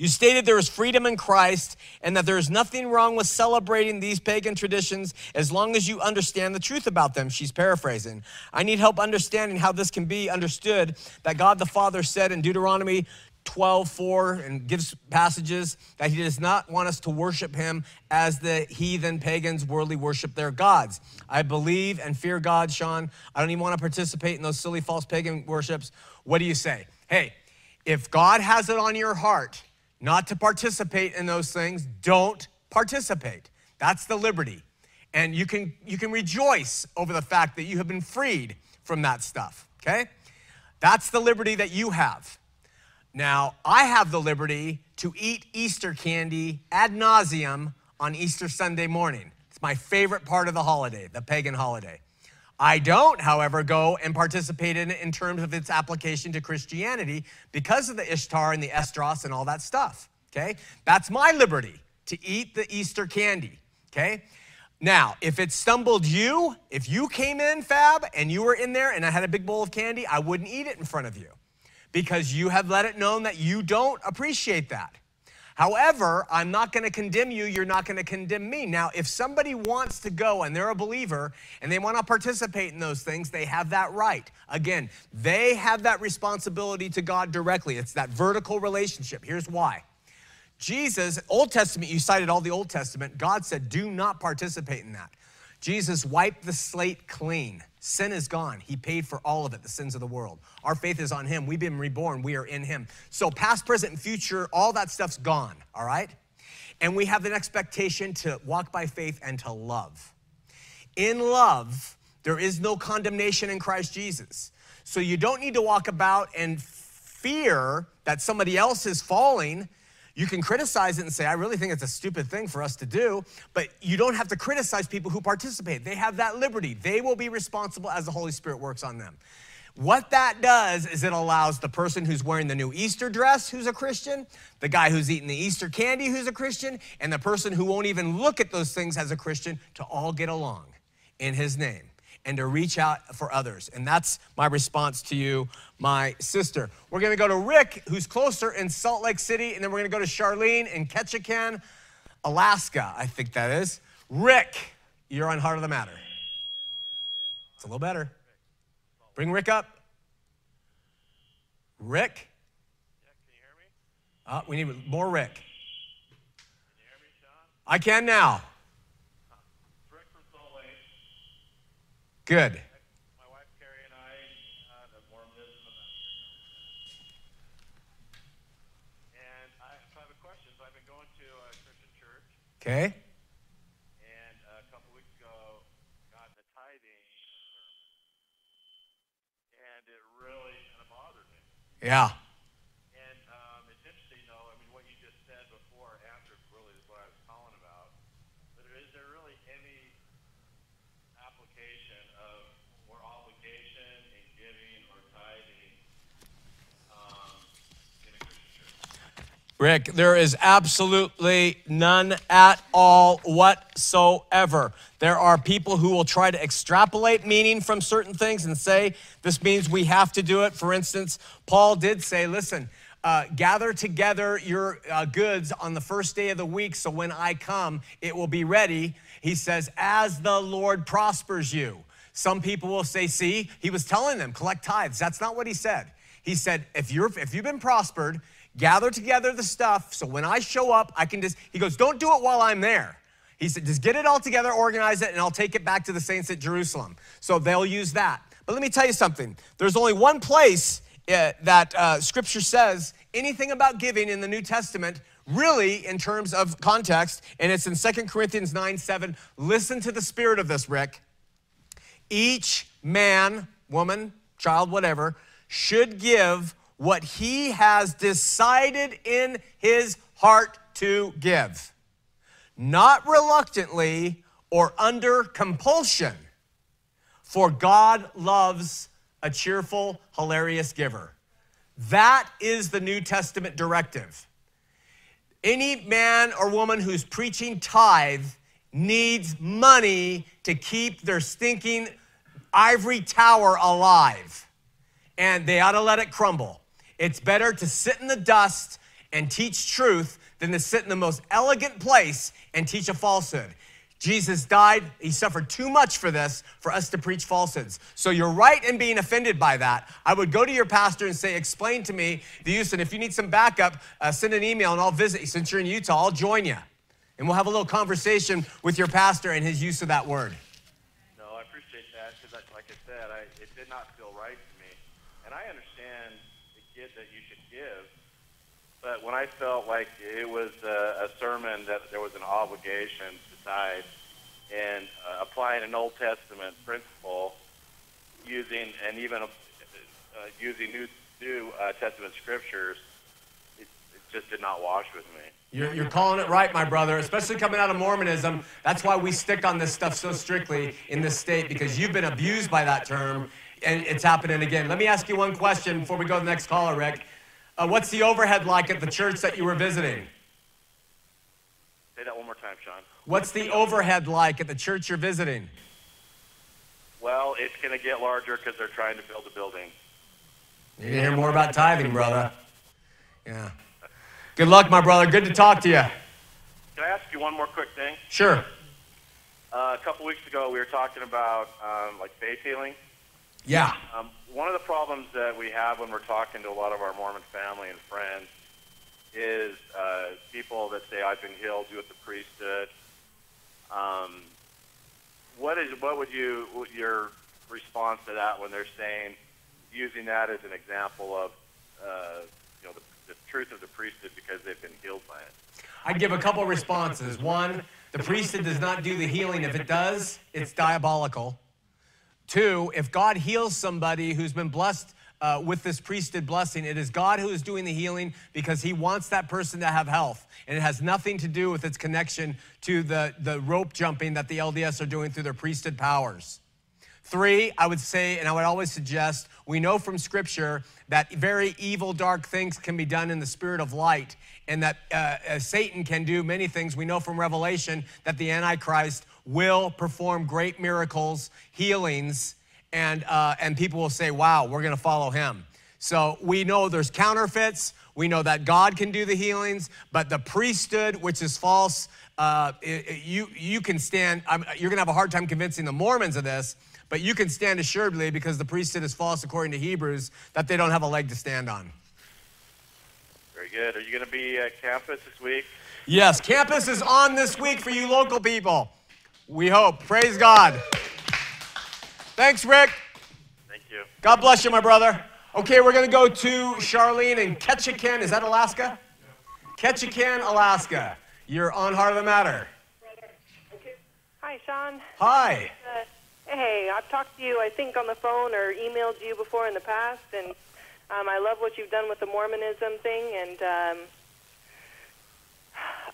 You stated there is freedom in Christ and that there is nothing wrong with celebrating these pagan traditions as long as you understand the truth about them. She's paraphrasing. I need help understanding how this can be understood that God the Father said in Deuteronomy 12, 4, and gives passages that he does not want us to worship him as the heathen pagans worldly worship their gods. I believe and fear God, Shawn. I don't even want to participate in those silly false pagan worships. What do you say? Hey, if God has it on your heart not to participate in those things, don't participate. That's the liberty. And you can you can rejoice over the fact that you have been freed from that stuff, okay? That's the liberty that you have. Now, I have the liberty to eat Easter candy ad nauseum on Easter Sunday morning. It's my favorite part of the holiday, the pagan holiday. I don't, however, go and participate in it in terms of its application to Christianity because of the Ishtar and the Estros and all that stuff. Okay? That's my liberty to eat the Easter candy. Okay? Now, if it stumbled you, if you came in, Fab, and you were in there and I had a big bowl of candy, I wouldn't eat it in front of you because you have let it known that you don't appreciate that. However, I'm not going to condemn you. You're not going to condemn me. Now, if somebody wants to go and they're a believer and they want to participate in those things, they have that right. Again, they have that responsibility to God directly. It's that vertical relationship. Here's why. Jesus, Old Testament, you cited all the Old Testament, God said, do not participate in that. Jesus wiped the slate clean. Sin is gone. He paid for all of it, the sins of the world. Our faith is on Him. We've been reborn. We are in Him. So, past, present, and future, all that stuff's gone, all right? And we have an expectation to walk by faith and to love. In love, there is no condemnation in Christ Jesus. So, you don't need to walk about and fear that somebody else is falling. You can criticize it and say, I really think it's a stupid thing for us to do, but you don't have to criticize people who participate. They have that liberty. They will be responsible as the Holy Spirit works on them. What that does is it allows the person who's wearing the new Easter dress who's a Christian, the guy who's eating the Easter candy who's a Christian, and the person who won't even look at those things as a Christian to all get along in his name and to reach out for others. And that's my response to you, my sister. We're gonna go to Rick, who's closer in Salt Lake City, and then we're gonna go to Charlene in Ketchikan, Alaska, I think that is. Rick, you're on Heart of the Matter. It's a little better. Bring Rick up. Rick? Yeah. Can you hear Uh, we need more Rick. I can now. Good. My wife Carrie and I uh, have Mormonism about a year ago. And I, so I have a question. So I've been going to a Christian church, Okay. and uh, a couple weeks ago, got the tithing and it really kind of bothered me. Yeah. And um, it's interesting, though. I mean, what you just said before, after, Rick, there is absolutely none at all whatsoever. There are people who will try to extrapolate meaning from certain things and say this means we have to do it. For instance, Paul did say, listen, uh, gather together your uh, goods on the first day of the week so when I come, it will be ready. He says, as the Lord prospers you. Some people will say, see, he was telling them, collect tithes. That's not what he said. He said, if, you're, if you've been prospered, gather together the stuff so when I show up, I can just, he goes, don't do it while I'm there. He said, just get it all together, organize it, and I'll take it back to the saints at Jerusalem. So they'll use that. But let me tell you something there's only one place uh, that uh, scripture says anything about giving in the New Testament, really in terms of context, and it's in Second Corinthians 9 7. Listen to the spirit of this, Rick. Each man, woman, child, whatever, should give what he has decided in his heart to give, not reluctantly or under compulsion, for God loves a cheerful, hilarious giver. That is the New Testament directive. Any man or woman who's preaching tithe needs money to keep their stinking ivory tower alive. And they ought to let it crumble. It's better to sit in the dust and teach truth than to sit in the most elegant place and teach a falsehood. Jesus died, he suffered too much for this for us to preach falsehoods. So you're right in being offended by that. I would go to your pastor and say, Explain to me the use, and if you need some backup, uh, send an email and I'll visit you. Since you're in Utah, I'll join you. And we'll have a little conversation with your pastor and his use of that word. No, I appreciate that because, like I said, I, it did not feel right to me. And I understand kid that you should give, but when I felt like it was a, a sermon that there was an obligation to tithe and uh, applying an Old Testament principle using and even uh, using New, New uh, Testament scriptures, it, it just did not wash with me. You're, you're calling it right, my brother, especially coming out of Mormonism. That's why we stick on this stuff so strictly in this state because you've been abused by that term and it's happening again. Let me ask you one question before we go to the next caller, Rick. Uh, what's the overhead like at the church that you were visiting? Say that one more time, Shawn. What's the overhead like at the church you're visiting? Well, it's going to get larger because they're trying to build a building. You need to hear more about tithing, brother. Yeah. Good luck, my brother. Good to talk to you. Can I ask you one more quick thing? Sure. Uh, a couple weeks ago, we were talking about um, like faith healing. Yeah. Um, one of the problems that we have when we're talking to a lot of our Mormon family and friends is uh, people that say, "I've been healed you with the priesthood." Um, what is what would you what your response to that when they're saying using that as an example of uh, you know the, the truth of the priesthood because they've been healed by it? I'd give a couple responses. One, the priesthood does not do the healing. If it does, it's diabolical. Two, if God heals somebody who's been blessed uh, with this priesthood blessing, it is God who is doing the healing because he wants that person to have health. And it has nothing to do with its connection to the, the rope jumping that the LDS are doing through their priesthood powers. Three, I would say, and I would always suggest, we know from Scripture that very evil, dark things can be done in the spirit of light, and that uh, uh, Satan can do many things. We know from Revelation that the Antichrist will perform great miracles, healings, and, uh, and people will say, wow, we're going to follow him. So we know there's counterfeits. We know that God can do the healings, but the priesthood, which is false, uh, it- it- you, you can stand, I'm, you're going to have a hard time convincing the Mormons of this, but you can stand assuredly because the priesthood is false according to Hebrews that they don't have a leg to stand on. Very good. Are you going to be at campus this week? Yes, campus is on this week for you local people. We hope. Praise God. Thanks, Rick. Thank you. God bless you, my brother. Okay, we're going to go to Charlene in Ketchikan. Is that Alaska? Ketchikan, Alaska. You're on Heart of the Matter. Hi, Shawn. Hi. Uh, hey, I've talked to you, I think, on the phone or emailed you before in the past, and um, I love what you've done with the Mormonism thing, and um,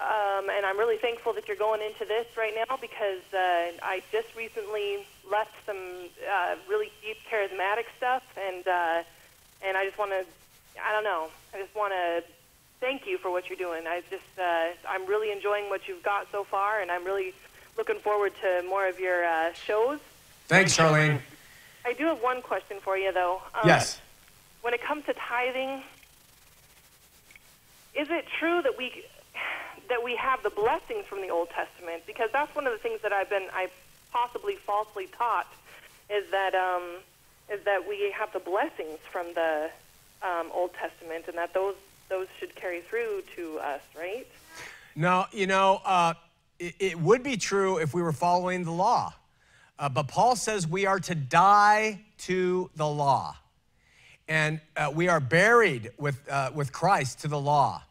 um, and I'm really thankful that you're going into this right now because uh, I just recently left some uh, really deep charismatic stuff, and uh, and I just want to, I don't know, I just want to thank you for what you're doing. I just, uh, I'm really enjoying what you've got so far, and I'm really looking forward to more of your uh, shows. Thanks, Charlene. I do have one question for you, though. Um, Yes. When it comes to tithing, is it true that we that we have the blessings from the Old Testament? Because that's one of the things that I've been I possibly falsely taught is that um, is that we have the blessings from the um, Old Testament, and that those those should carry through to us, right? No, you know, uh, it, it would be true if we were following the law. Uh, but Paul says we are to die to the law. And uh, we are buried with, uh, with Christ to the law.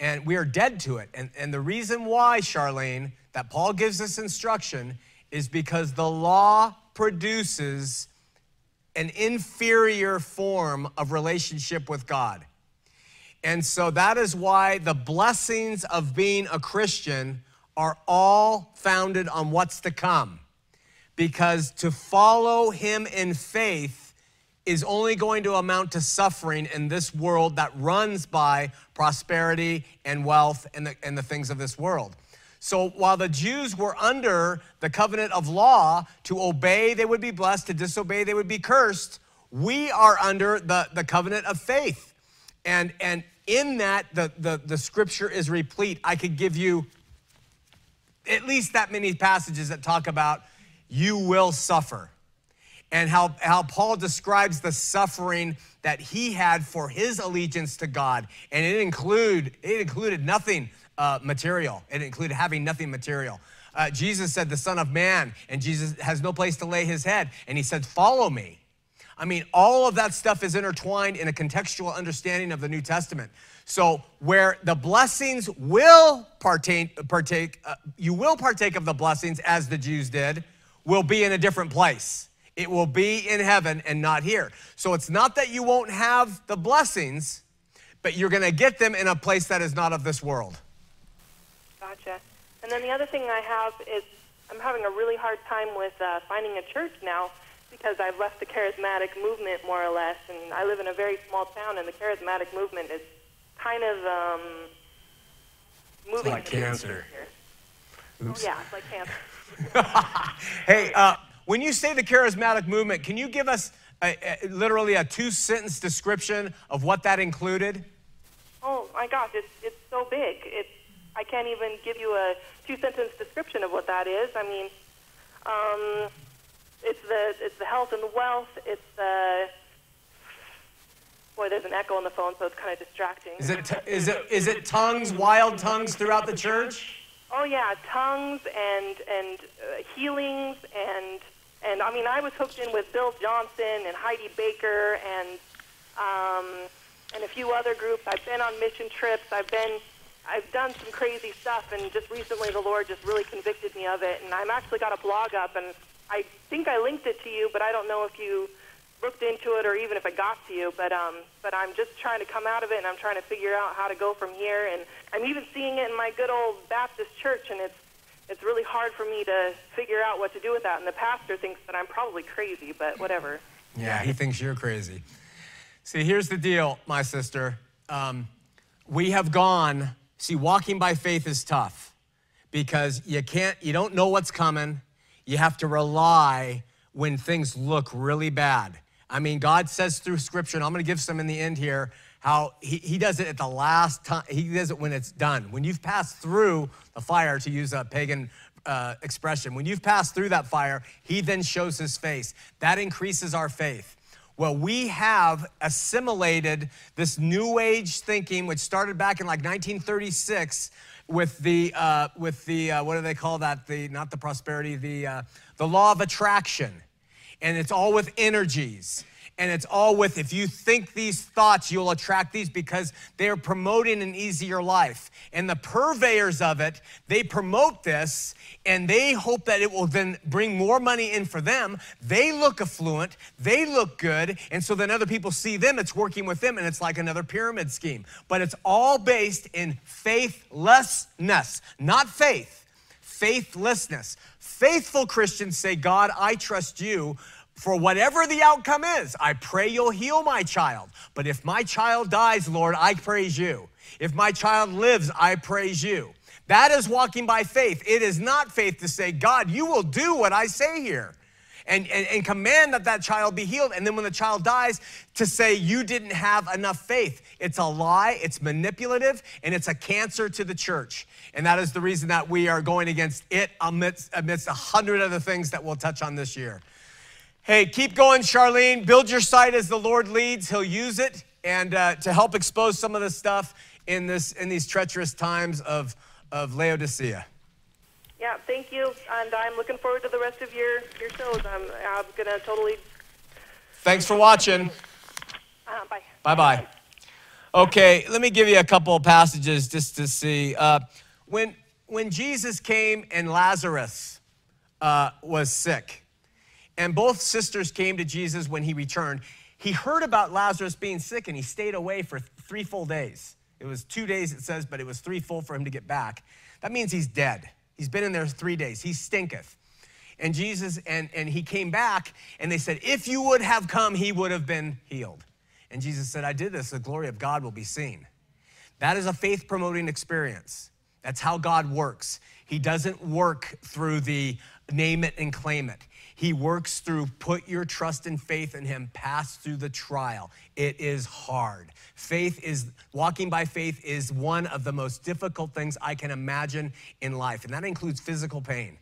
And we are dead to it. And, and the reason why, Charlene, that Paul gives this instruction is because the law produces an inferior form of relationship with God. And so that is why the blessings of being a Christian are all founded on what's to come. Because to follow him in faith is only going to amount to suffering in this world that runs by prosperity and wealth and the, and the things of this world. So while the Jews were under the covenant of law, to obey they would be blessed, to disobey they would be cursed, we are under the, the covenant of faith. And, and in that, the, the, the scripture is replete. I could give you at least that many passages that talk about you will suffer and how, how Paul describes the suffering that he had for his allegiance to God. And it, include, it included nothing uh, material, it included having nothing material. Uh, Jesus said, The Son of Man, and Jesus has no place to lay his head. And he said, Follow me. I mean, all of that stuff is intertwined in a contextual understanding of the New Testament. So, where the blessings will partake, partake uh, you will partake of the blessings as the Jews did, will be in a different place. It will be in heaven and not here. So, it's not that you won't have the blessings, but you're gonna get them in a place that is not of this world. Gotcha. And then the other thing I have is I'm having a really hard time with uh, finding a church now because I've left the charismatic movement more or less, and I live in a very small town, and the charismatic movement is kind of um, moving. like cancer. Oh, yeah, it's like cancer. (laughs) Hey, uh, when you say the charismatic movement, can you give us a, a, literally a two sentence description of what that included? Oh my gosh, it's it's so big. It's I can't even give you a two sentence description of what that is. I mean, um, it's the it's the health and the wealth. It's the boy. There's an echo on the phone, so it's kind of distracting. Is it, is it, is it tongues, wild tongues throughout the church? Oh yeah, tongues and and uh, healings and and I mean I was hooked in with Bill Johnson and Heidi Baker and um, and a few other groups. I've been on mission trips. I've been I've done some crazy stuff and just recently the Lord just really convicted me of it and I'm actually got a blog up and I think I linked it to you, but I don't know if you looked into it or even if it got to you. But um, but I'm just trying to come out of it and I'm trying to figure out how to go from here. And I'm even seeing it in my good old Baptist church, and it's it's really hard for me to figure out what to do with that. And the pastor thinks that I'm probably crazy, but whatever. Yeah, he thinks you're crazy. See, here's the deal, my sister. Um, we have gone, see, walking by faith is tough because you can't, you don't know what's coming. You have to rely when things look really bad. I mean, God says through scripture, and I'm gonna give some in the end here, how he, he does it at the last time, he does it when it's done. When you've passed through the fire, to use a pagan uh, expression, when you've passed through that fire, he then shows his face. That increases our faith. Well, we have assimilated this new age thinking, which started back in like 1936 with the, uh, with the uh, what do they call that? The, not the prosperity, the, uh, the law of attraction. And it's all with energies. And it's all with if you think these thoughts, you'll attract these because they are promoting an easier life. And the purveyors of it, they promote this and they hope that it will then bring more money in for them. They look affluent, they look good. And so then other people see them, it's working with them, and it's like another pyramid scheme. But it's all based in faithlessness, not faith, faithlessness. Faithful Christians say, God, I trust you for whatever the outcome is. I pray you'll heal my child. But if my child dies, Lord, I praise you. If my child lives, I praise you. That is walking by faith. It is not faith to say, God, you will do what I say here. And, and, and, command that that child be healed. And then when the child dies, to say you didn't have enough faith. It's a lie, it's manipulative, and it's a cancer to the church. And that is the reason that we are going against it amidst, amidst a hundred other things that we'll touch on this year. Hey, keep going, Charlene. Build your site as the Lord leads. He'll use it and uh, to help expose some of the stuff in this in these treacherous times of of Laodicea. Yeah, thank you, and I'm looking forward to the rest of your your shows. I'm I'm gonna totally. Thanks for watching. Uh, bye. Bye bye. Okay, let me give you a couple of passages just to see. Uh, when when Jesus came and Lazarus uh, was sick, and both sisters came to Jesus when he returned, he heard about Lazarus being sick and he stayed away for three full days. It was two days, it says, but it was three full for him to get back. That means he's dead. He's been in there three days. He stinketh. And Jesus, and, and he came back, and they said, If you would have come, he would have been healed. And Jesus said, I did this, the glory of God will be seen. That is a faith promoting experience. That's how God works. He doesn't work through the name it and claim it. He works through put your trust and faith in Him, pass through the trial. It is hard. Faith is, walking by faith is one of the most difficult things I can imagine in life, and that includes physical pain.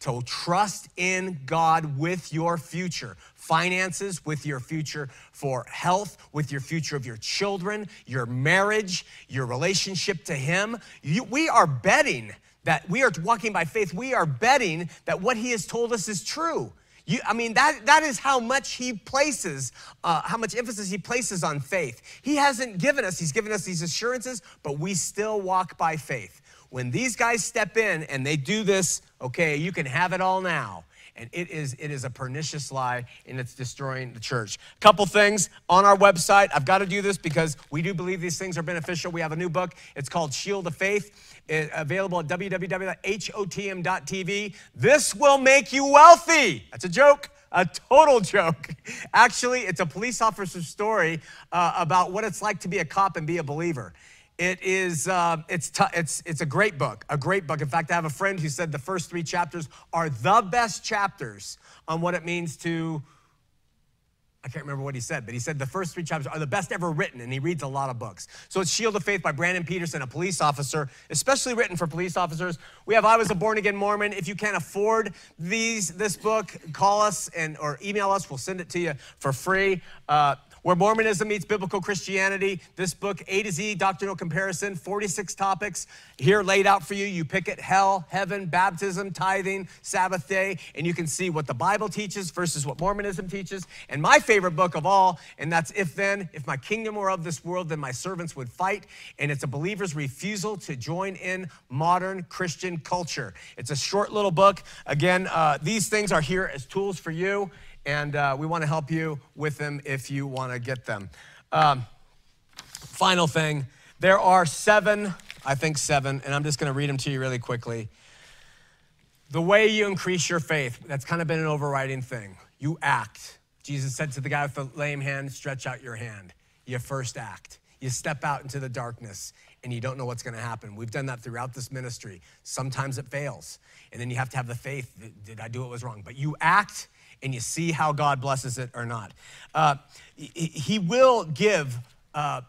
To trust in God with your future, finances, with your future for health, with your future of your children, your marriage, your relationship to Him. You, we are betting that we are walking by faith. We are betting that what He has told us is true. You, I mean, that, that is how much he places, uh, how much emphasis he places on faith. He hasn't given us, he's given us these assurances, but we still walk by faith. When these guys step in and they do this, okay, you can have it all now. And it is, it is a pernicious lie and it's destroying the church. A couple things on our website. I've got to do this because we do believe these things are beneficial. We have a new book. It's called Shield of Faith. Available at www.hotm.tv. This will make you wealthy. That's a joke a total (laughs) joke. Actually, it's a police officer's story uh, about what it's like to be a cop and be a believer. It is, uh, it's, t- it's, it's a great book, a great book. In fact, I have a friend who said the first three chapters are the best chapters on what it means to I can't remember what he said, but he said the first three chapters are the best ever written, and he reads a lot of books. So it's Shield of Faith by Brandon Peterson, a police officer, especially written for police officers. We have I Was a Born Again Mormon. If you can't afford these, this book, call us and or email us. We'll send it to you for free. Uh, where Mormonism meets biblical Christianity. This book, A to Z, doctrinal comparison, 46 topics here laid out for you. You pick it hell, heaven, baptism, tithing, Sabbath day, and you can see what the Bible teaches versus what Mormonism teaches. And my favorite book of all, and that's If Then, If My Kingdom Were of This World, Then My Servants Would Fight. And it's a believer's refusal to join in modern Christian culture. It's a short little book. Again, uh, these things are here as tools for you and uh, we want to help you with them if you want to get them. Um, final thing there are seven, I think seven, and I'm just going to read them to you really quickly. The way you increase your faith, that's kind of been an overriding thing. You act. Jesus said to the guy with the lame hand, stretch out your hand. You first act. You step out into the darkness and you don't know what's going to happen. We've done that throughout this ministry. Sometimes it fails. And then you have to have the faith. Did I do what was wrong? But you act and you see how God blesses it or not. Uh, he will give uh,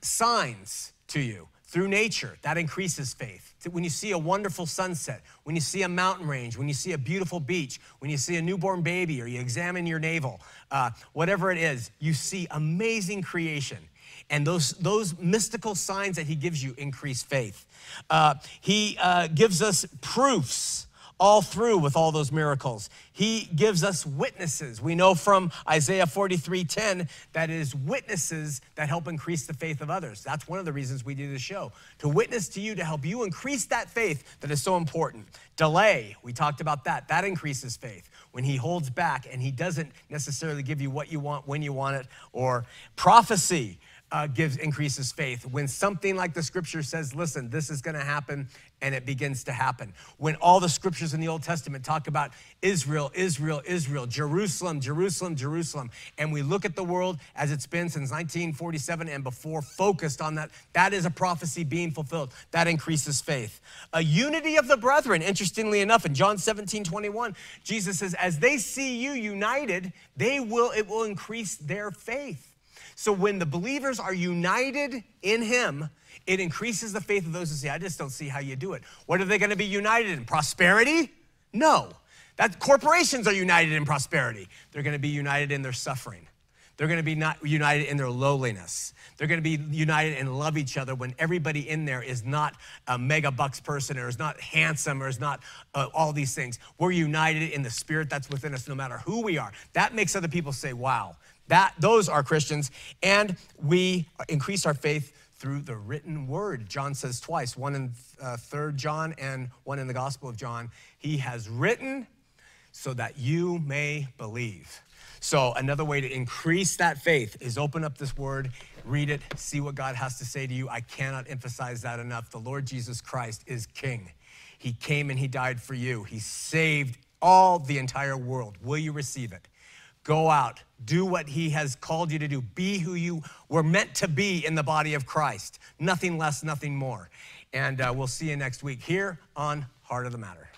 signs to you through nature that increases faith. When you see a wonderful sunset, when you see a mountain range, when you see a beautiful beach, when you see a newborn baby, or you examine your navel, uh, whatever it is, you see amazing creation. And those, those mystical signs that he gives you increase faith. Uh, he uh, gives us proofs all through with all those miracles. He gives us witnesses. We know from Isaiah 43:10 that it is witnesses that help increase the faith of others. That's one of the reasons we do the show. To witness to you to help you increase that faith that is so important. Delay, we talked about that. That increases faith. When he holds back and he doesn't necessarily give you what you want when you want it or prophecy uh, gives increases faith. When something like the scripture says, listen, this is gonna happen, and it begins to happen. When all the scriptures in the Old Testament talk about Israel, Israel, Israel, Jerusalem, Jerusalem, Jerusalem, and we look at the world as it's been since 1947 and before, focused on that, that is a prophecy being fulfilled. That increases faith. A unity of the brethren, interestingly enough, in John 17, 21, Jesus says, as they see you united, they will, it will increase their faith. So when the believers are united in Him, it increases the faith of those who say, I just don't see how you do it. What are they going to be united in? Prosperity? No. That corporations are united in prosperity. They're going to be united in their suffering. They're going to be not united in their lowliness. They're going to be united and love each other when everybody in there is not a mega bucks person or is not handsome or is not uh, all these things. We're united in the spirit that's within us no matter who we are. That makes other people say, wow, that, those are Christians. And we increase our faith through the written word. John says twice, one in uh, 3rd John and one in the Gospel of John. He has written so that you may believe. So, another way to increase that faith is open up this word, read it, see what God has to say to you. I cannot emphasize that enough. The Lord Jesus Christ is King. He came and He died for you, He saved all the entire world. Will you receive it? Go out, do what He has called you to do, be who you were meant to be in the body of Christ. Nothing less, nothing more. And uh, we'll see you next week here on Heart of the Matter.